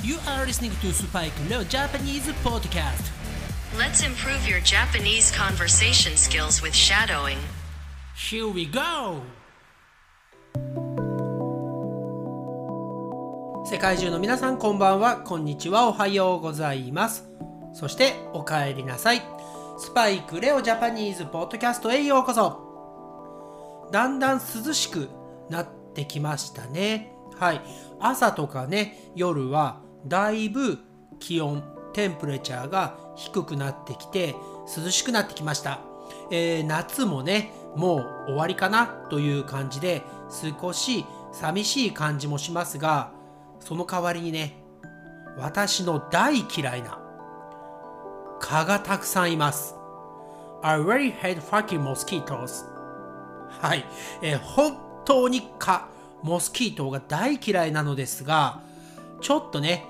You are listening to Spike Leo Japanese Podcast. Let's improve your Japanese conversation skills with shadowing. Here we go! 世界中の皆さんこんばんは、こんにちは、おはようございます。そしてお帰りなさい。スパイクレオジャパニーズポッドキャストへようこそ。だんだん涼しくなってきましたね。はい。朝とかね、夜はだいぶ気温、テンプレチャーが低くなってきて涼しくなってきました。えー夏もね、もう終わりかな？という感じで少し寂しい感じもしますが、その代わりにね、私の大嫌いな蚊がたくさんいます。I really hate fucking mosquitoes. はい、えー本当に蚊、モスキートが大嫌いなのですが、ちょっとね、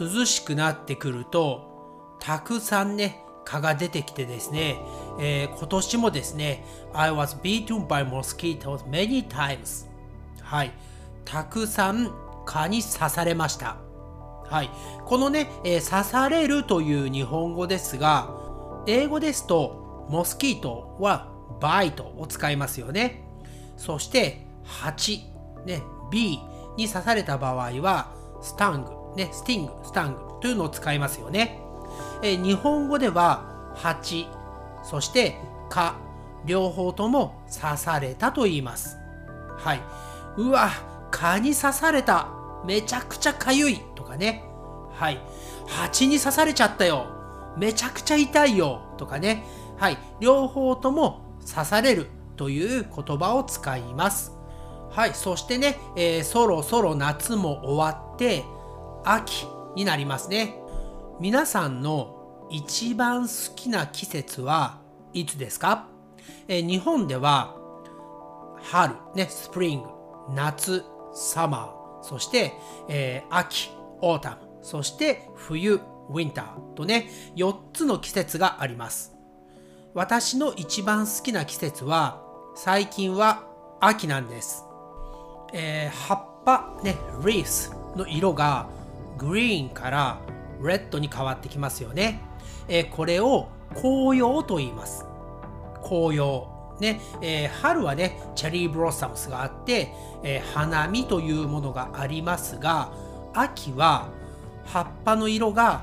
涼しくなってくると、たくさんね、蚊が出てきてですね、えー今年もですね、I was beaten by mosquitoes many times. はい、たくさん蚊に刺されました。はい、このね、えー刺されるという日本語ですが、英語ですと、モスキートはバイトを使いますよね。そして、蜂、ね、B に刺された場合は、スタング、ね、スティング、スタングというのを使いますよね。え日本語では、蜂、そして、蚊、両方とも刺されたと言います。はい。うわ、蚊に刺された。めちゃくちゃかゆい。とかね。はい。蜂に刺されちゃったよ。めちゃくちゃ痛いよ。とかね。はい。両方とも刺されるという言葉を使います。はい。そしてね、えーそろそろ夏も終わって、秋になりますね。皆さんの一番好きな季節はいつですか、えー日本では春、ね、 spring、夏、 summer、そして、えー秋、 autumn、そして冬、 winter とね、4つの季節があります。私の一番好きな季節は、最近は秋なんです。えー葉っぱ、ね、leaves の色が green から red に変わってきますよね。えーこれを紅葉と言います。紅葉。ね、えー春はね、チェリーブロッサムスがあって、え花見というものがありますが、秋は葉っぱの色が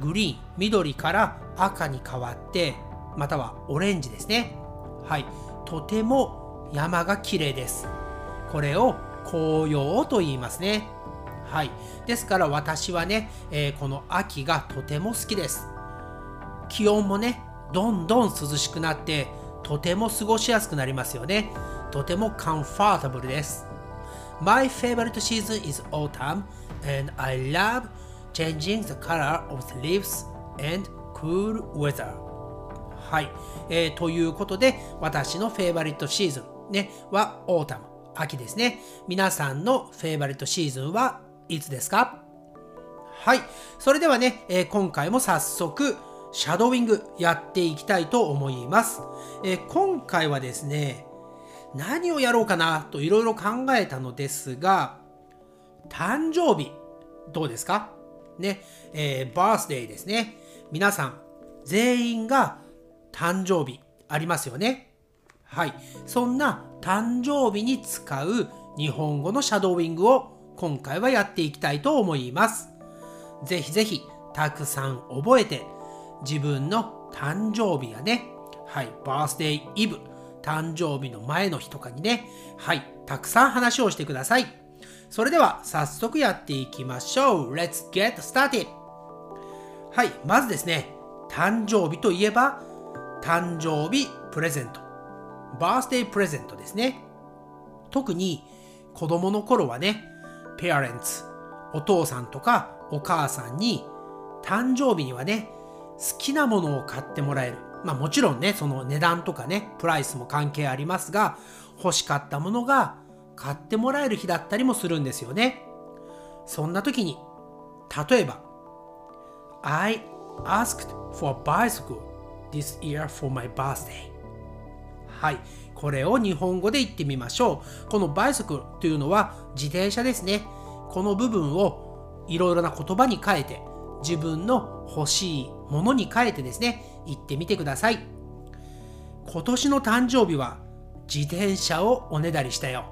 グリーン、緑から赤に変わって、またはオレンジですね。はい。とても山が綺麗です。これを紅葉と言いますね。はい。ですから私はね、えーこの秋がとても好きです。気温もね、どんどん涼しくなって、とても過ごしやすくなりますよね。とても comfortable です。My favorite season is autumn, and I love changing the color of the leaves and cool weather. はい、えーということで、私の favorite season、ね、は autumn、秋ですね。皆さんのフェイバリットシーズンはいつですか？はい。それではね、えー今回も早速、シャドウイングやっていきたいと思います。えー今回はですね、何をやろうかなといろいろ考えたのですが、誕生日、どうですか？ね、えーバースデーですね。皆さん、全員が誕生日ありますよね。はい。そんな誕生日に使う日本語のシャドーイングを今回はやっていきたいと思います。ぜひぜひたくさん覚えて自分の誕生日やね、はい、バースデーイブ、誕生日の前の日とかにね、はい、たくさん話をしてください。それでは早速やっていきましょう。Let's get started! はい、まずですね、誕生日といえば、誕生日プレゼント。バースデープレゼントですね。特に子供の頃はね、parents、お父さんとかお母さんに誕生日にはね、好きなものを買ってもらえる。まあもちろんね、その値段とかね、プライスも関係ありますが、欲しかったものが買ってもらえる日だったりもするんですよね。そんな時に、例えば、I asked for a bicycle this year for my birthday. はい。これを日本語で言ってみましょう。このバイスクというのは自転車ですね。この部分をいろいろな言葉に変えて、自分の欲しいものに変えてですね、言ってみてください。今年の誕生日は自転車をおねだりしたよ。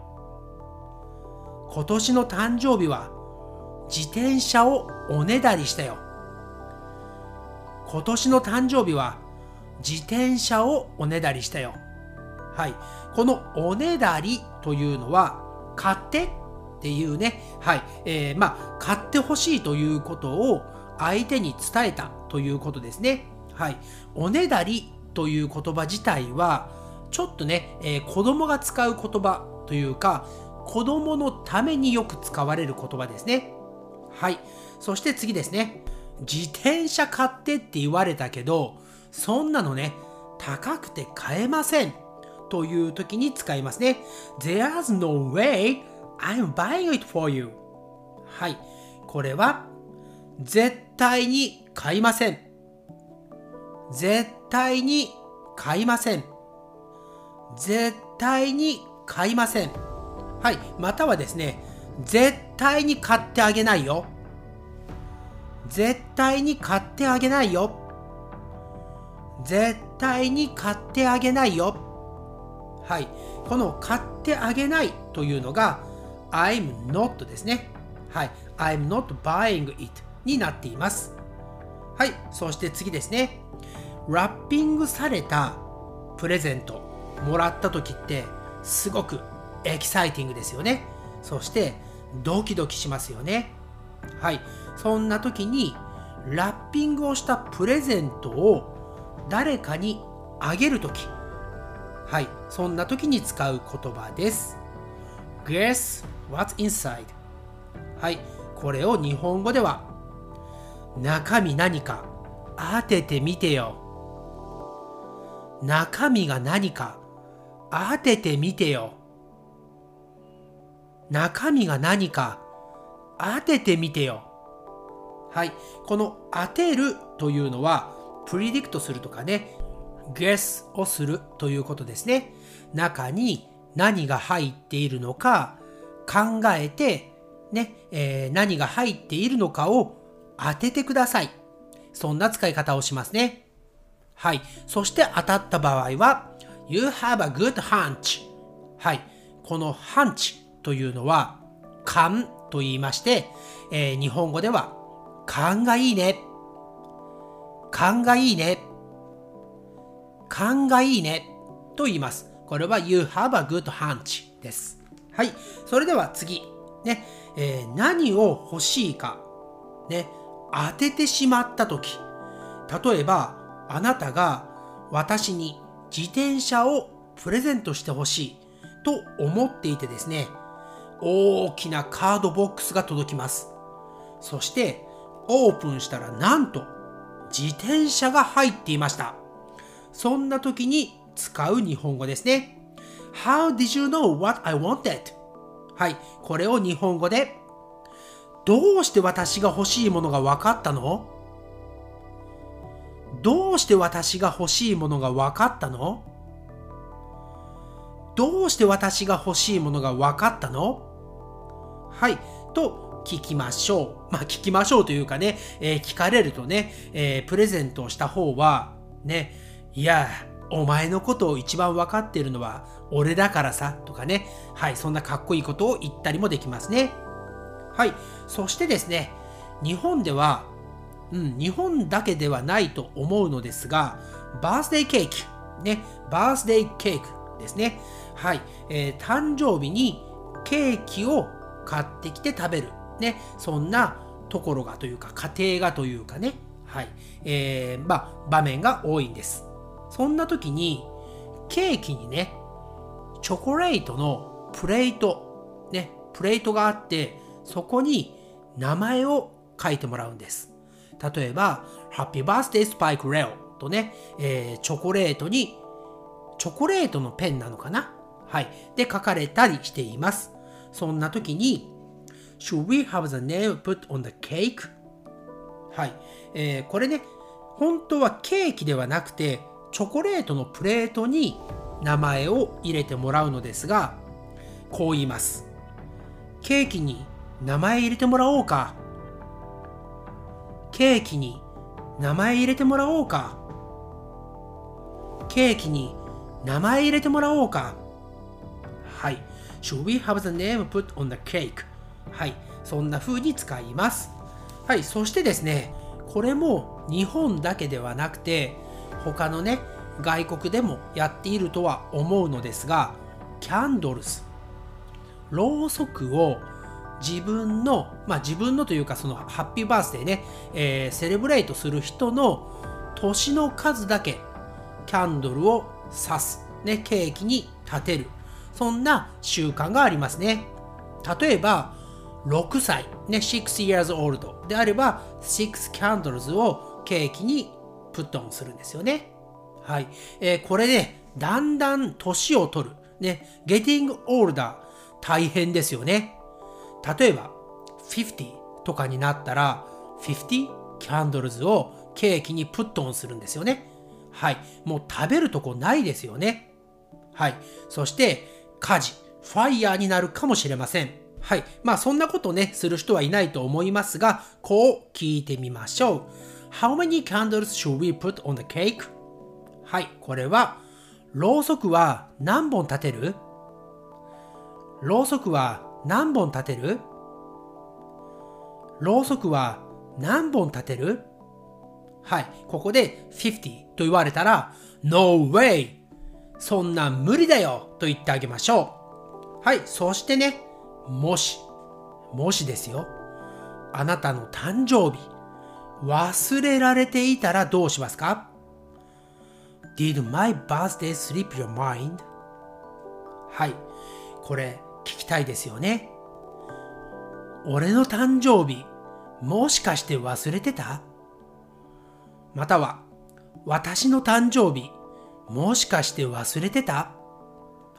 今年の誕生日は自転車をおねだりしたよ。今年の誕生日は自転車をおねだりしたよ。はい。このおねだりというのは買ってっていうね、はい。えー、まあ、買ってほしいということを相手に伝えたということですね。はい。おねだりという言葉自体は、ちょっとね、えー、子供が使う言葉というか、子供のためによく使われる言葉ですね。はい。そして次ですね。自転車買ってって言われたけど、そんなのね、高くて買えません。という時に使いますね。There's no way I'm buying it for you. はい。これは、絶対に買いません。絶対に買いません。絶対に買いません。はい。またはですね、絶対に買ってあげないよ。絶対に買ってあげないよ。絶対に買ってあげないよ。はい。この買ってあげないというのが I'm not ですね。はい。I'm not buying it になっています。はい。そして次ですね。ラッピングされたプレゼントもらった時ってすごくエキサイティングですよね。そしてドキドキしますよね。はい。そんな時にラッピングをしたプレゼントを誰かにあげる時はい、そんな時に使う言葉です。Guess what's inside? はい、これを日本語では中身何か当ててみてよ。中身が何か当ててみてよ。中身が何か当ててみてよ。はい。この当てるというのは、プリディクトするとかね、guess をするということですね。中に何が入っているのか考えて、ね、えー、何が入っているのかを当ててください。そんな使い方をしますね。はい。そして当たった場合は、You have a good hunch. はい。この hunch というのは、勘と言いまして、えー、日本語では、勘がいいね。勘がいいね。勘がいいね。と言います。これは You have a good hunch です。はい。それでは次。ね。えー、何を欲しいか。ね。当ててしまったとき。例えば、あなたが私に自転車をプレゼントしてほしいと思っていてですね。大きなカードボックスが届きます。そして、オープンしたらなんと自転車が入っていました。そんな時に使う日本語ですね。How did you know what I wanted? はい、これを日本語でどうして私が欲しいものが分かったの？どうして私が欲しいものが分かったの？どうして私が欲しいものが分かったの？はい。と聞きましょう。まあ聞きましょうというかね、えー、聞かれるとね、えー、プレゼントをした方は、ね、いや、お前のことを一番分かっているのは俺だからさ、とかね。はい、そんなかっこいいことを言ったりもできますね。はい、そしてですね、日本では、うん、日本だけではないと思うのですが、バースデーケーキ、ね、バースデーケーキですね。はい、えー、誕生日にケーキを買ってきて食べる。ね、そんなところがというか、家庭がというかね、はい、えー、まあ、場面が多いんです。そんな時に、ケーキにね、チョコレートのプレート、ね、プレートがあって、そこに名前を書いてもらうんです。例えば、Happy Birthday Spike Leo とね、えー、チョコレートに、チョコレートのペンなのかな？はい。で、書かれたりしています。そんな時に、Should we have the name put on the cake? はい。えー、これね、本当はケーキではなくて、チョコレートのプレートに名前を入れてもらうのですが、こう言います。ケーキに名前入れてもらおうか。ケーキに名前入れてもらおうか。ケーキに名前入れてもらおうか。はい。Should we have the name put on the cake? はい。そんな風に使います。はい。そしてですね、これも日本だけではなくて、他のね、外国でもやっているとは思うのですが、キャンドルス。ろうそくを自分の、まあ自分のというかそのハッピーバースデーね、えー、セレブレイトする人の年の数だけキャンドルを刺す、ね、ケーキに立てる。そんな習慣がありますね。例えば、6歳、ね、6 years old であれば、6 candles をケーキにプットンするんですよね。はい。えー、これで、だんだん年を取る。ね、getting older 大変ですよね。例えば、50とかになったら、50 candles をケーキにプットンするんですよね。はい。もう食べるとこないですよね。はい。そして、火事、ファイヤーになるかもしれません。はい。まあそんなことね、する人はいないと思いますが、こう聞いてみましょう。How many candles should we put on the cake? はい。これは、ろうそくは何本立てる？ろうそくは何本立てる？ろうそくは何本立てる？はい。ここで50と言われたら、No way! そんな無理だよと言ってあげましょう。はい。そしてね、もし、もしですよ。あなたの誕生日、忘れられていたらどうしますか ?Did my birthday slip your mind? はい。これ、聞きたいですよね。俺の誕生日、もしかして忘れてた？または、私の誕生日、もしかして忘れてた？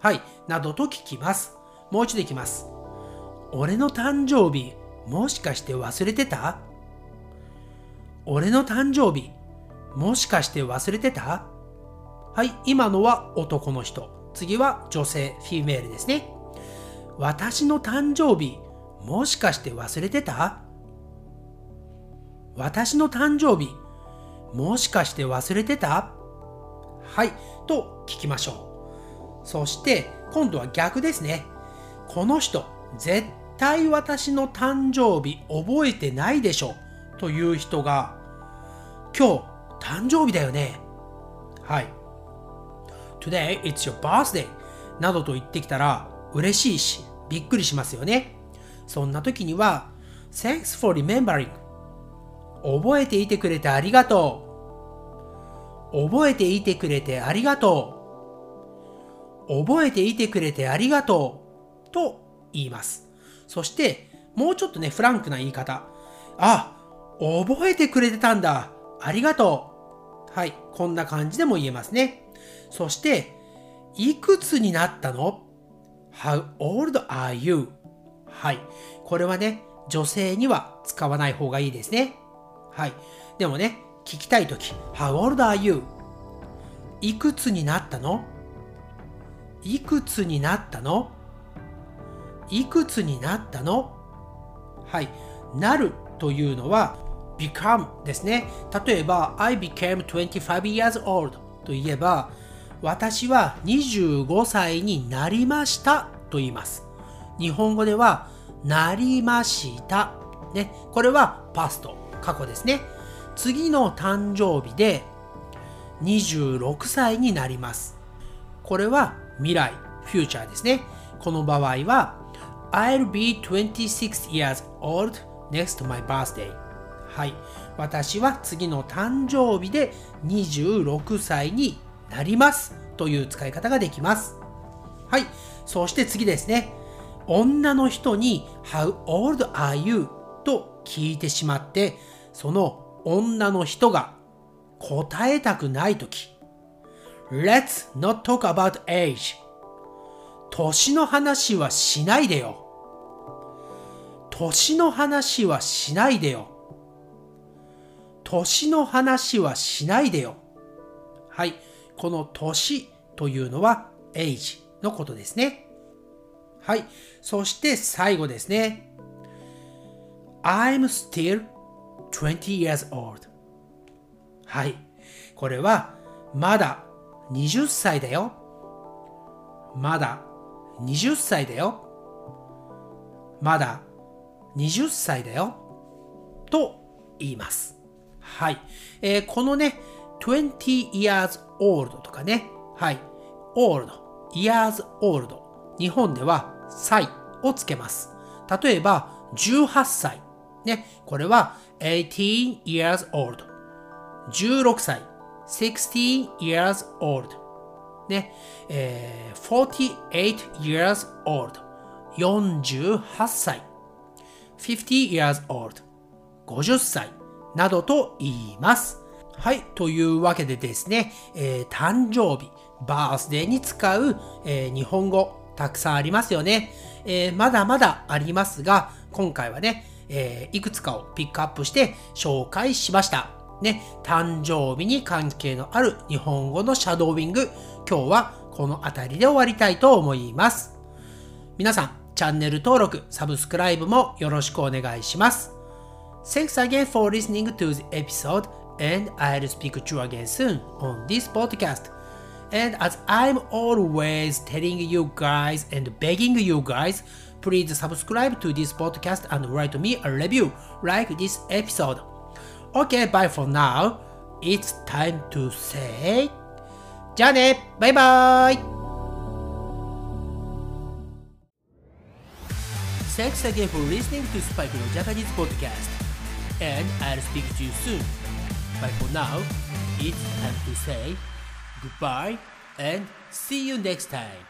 はい、などと聞きます。もう一度いきます。俺の誕生日、もしかして忘れてた？俺の誕生日、もしかして忘れてた？はい、今のは男の人。次は女性、フィメールですね。私の誕生日、もしかして忘れてた？私の誕生日、もしかして忘れてた？はい、と聞きましょう。そして、今度は逆ですね。この人、絶対私の誕生日覚えてないでしょという人が、今日、誕生日だよね。はい。Today, it's your birthday. などと言ってきたら、嬉しいし、びっくりしますよね。そんな時には、Thanks for remembering. 覚えていてくれてありがとう。覚えていてくれてありがとう。覚えていてくれてありがとう。と言います。そして、もうちょっとね、フランクな言い方。あ、覚えてくれてたんだ。ありがとう。はい。こんな感じでも言えますね。そして、いくつになったの ?How old are you? はい。これはね、女性には使わない方がいいですね。はい。でもね、聞きたいとき、How old are you? いくつになったの？いくつになったの？いくつになったの？はい。なるというのは become ですね。例えば、I became 25 years old と言えば、私は25歳になりましたと言います。日本語では、なりました。ね。これはパスト、過去ですね。次の誕生日で26歳になります。これは未来、フューチャーですね。この場合は I'll be 26 years old next my birthday. はい。私は次の誕生日で26歳になりますという使い方ができます。はい。そして次ですね。女の人に How old are you? と聞いてしまって、その女の人が答えたくないとき Let's not talk about age 年の話はしないでよ年の話はしないでよ年の話はしないでよはい。この年というのは age のことですね。はい。そして最後ですね。I'm still 20 years old はいこれはまだ20歳だよまだ20歳だよまだ20歳だよと言いますはい、えー、このね20 years old とかねはい old years old 日本では歳をつけます例えば18歳ねこれは18 years old 16歳16 years old ね、えー、48 years old 48歳50 years old 50歳などと言います。はい。というわけでですね、えー、誕生日、バースデーに使う、えー、日本語、たくさんありますよね。えー、まだまだありますが、今回はね、えいくつかをピックアップして紹介しました。ね、誕生日に関係のある日本語のシャドーウィング、今日はこの辺りで終わりたいと思います。皆さん、チャンネル登録、サブスクライブもよろしくお願いします。Thanks again for listening to the episode, and I'll speak to you again soon on this podcast. And as I'm always telling you guys and begging you guys, please subscribe to this podcast and write me a review like this episode. Okay, bye for now. It's time to say じゃあねバイバイ Thanks again for listening to Spike no Japanese podcast. and I'll speak to you soon. But for now, it's time to say goodbye and see you next time.